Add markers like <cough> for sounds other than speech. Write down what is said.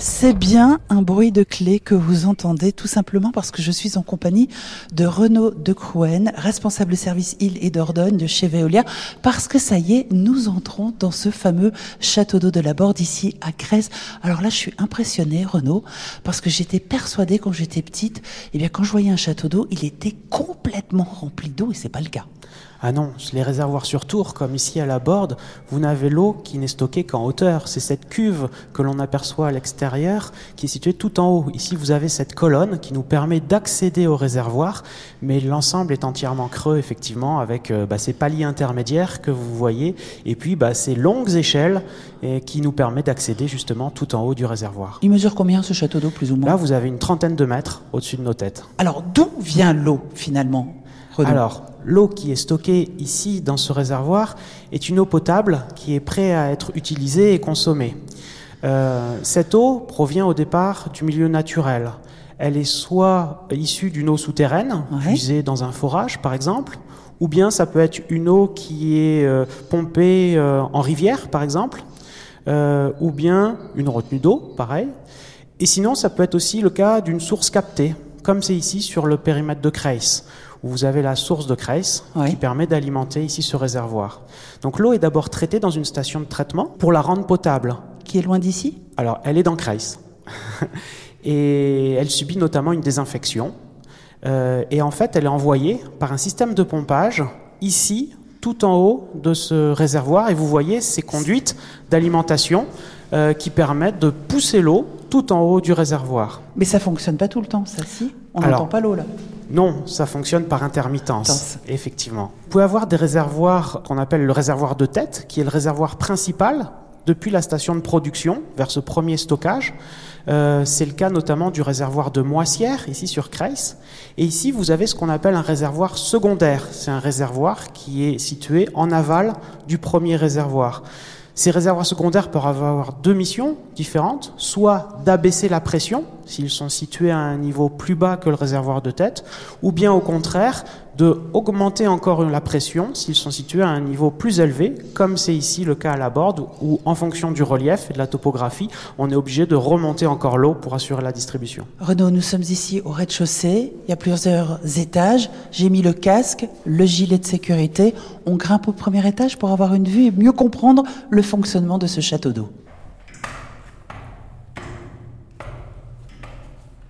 C'est bien un bruit de clé que vous entendez tout simplement parce que je suis en compagnie de Renaud de Crouen, responsable service île et Dordogne de chez Veolia, parce que ça y est, nous entrons dans ce fameux château d'eau de la Borde ici à Crèze. Alors là, je suis impressionnée, Renaud, parce que j'étais persuadée quand j'étais petite, eh bien quand je voyais un château d'eau, il était complètement rempli d'eau et c'est pas le cas. Ah non, les réservoirs sur tour, comme ici à la Borde, vous n'avez l'eau qui n'est stockée qu'en hauteur. C'est cette cuve que l'on aperçoit à l'extérieur qui est située tout en haut. Ici, vous avez cette colonne qui nous permet d'accéder au réservoir, mais l'ensemble est entièrement creux, effectivement, avec euh, bah, ces paliers intermédiaires que vous voyez, et puis bah, ces longues échelles et qui nous permet d'accéder justement tout en haut du réservoir. Il mesure combien ce château d'eau, plus ou moins? Là, vous avez une trentaine de mètres au-dessus de nos têtes. Alors, d'où vient l'eau, finalement? Alors, l'eau qui est stockée ici dans ce réservoir est une eau potable qui est prête à être utilisée et consommée. Euh, cette eau provient au départ du milieu naturel. Elle est soit issue d'une eau souterraine, Ouais. puisée dans un forage par exemple, ou bien ça peut être une eau qui est euh, pompée euh, en rivière par exemple, ou bien une retenue d'eau, pareil. Et sinon, ça peut être aussi le cas d'une source captée, comme c'est ici sur le périmètre de Creis, où vous avez la source de Creis Oui. qui permet d'alimenter ici ce réservoir. Donc l'eau est d'abord traitée dans une station de traitement pour la rendre potable. Qui est loin d'ici? Alors, elle est dans Creis. <laughs> et elle subit notamment une désinfection. Euh, et en fait, elle est envoyée par un système de pompage ici, tout en haut de ce réservoir. Et vous voyez ces conduites d'alimentation euh, qui permettent de pousser l'eau tout en haut du réservoir. Mais ça fonctionne pas tout le temps, ça, si? On n'entend pas l'eau, là. Non, ça fonctionne par intermittence, effectivement. Vous pouvez avoir des réservoirs qu'on appelle le réservoir de tête, qui est le réservoir principal depuis la station de production vers ce premier stockage. Euh, c'est le cas notamment du réservoir de Moissière, ici sur Creis. Et ici, vous avez ce qu'on appelle un réservoir secondaire. C'est un réservoir qui est situé en aval du premier réservoir. Ces réservoirs secondaires peuvent avoir deux missions différentes, soit d'abaisser la pression, s'ils sont situés à un niveau plus bas que le réservoir de tête, ou bien au contraire de augmenter encore la pression s'ils sont situés à un niveau plus élevé, comme c'est ici le cas à la borde, où en fonction du relief et de la topographie, on est obligé de remonter encore l'eau pour assurer la distribution. Renaud, nous sommes ici au rez-de-chaussée. Il y a plusieurs étages. J'ai mis le casque, le gilet de sécurité. On grimpe au premier étage pour avoir une vue et mieux comprendre le fonctionnement de ce château d'eau.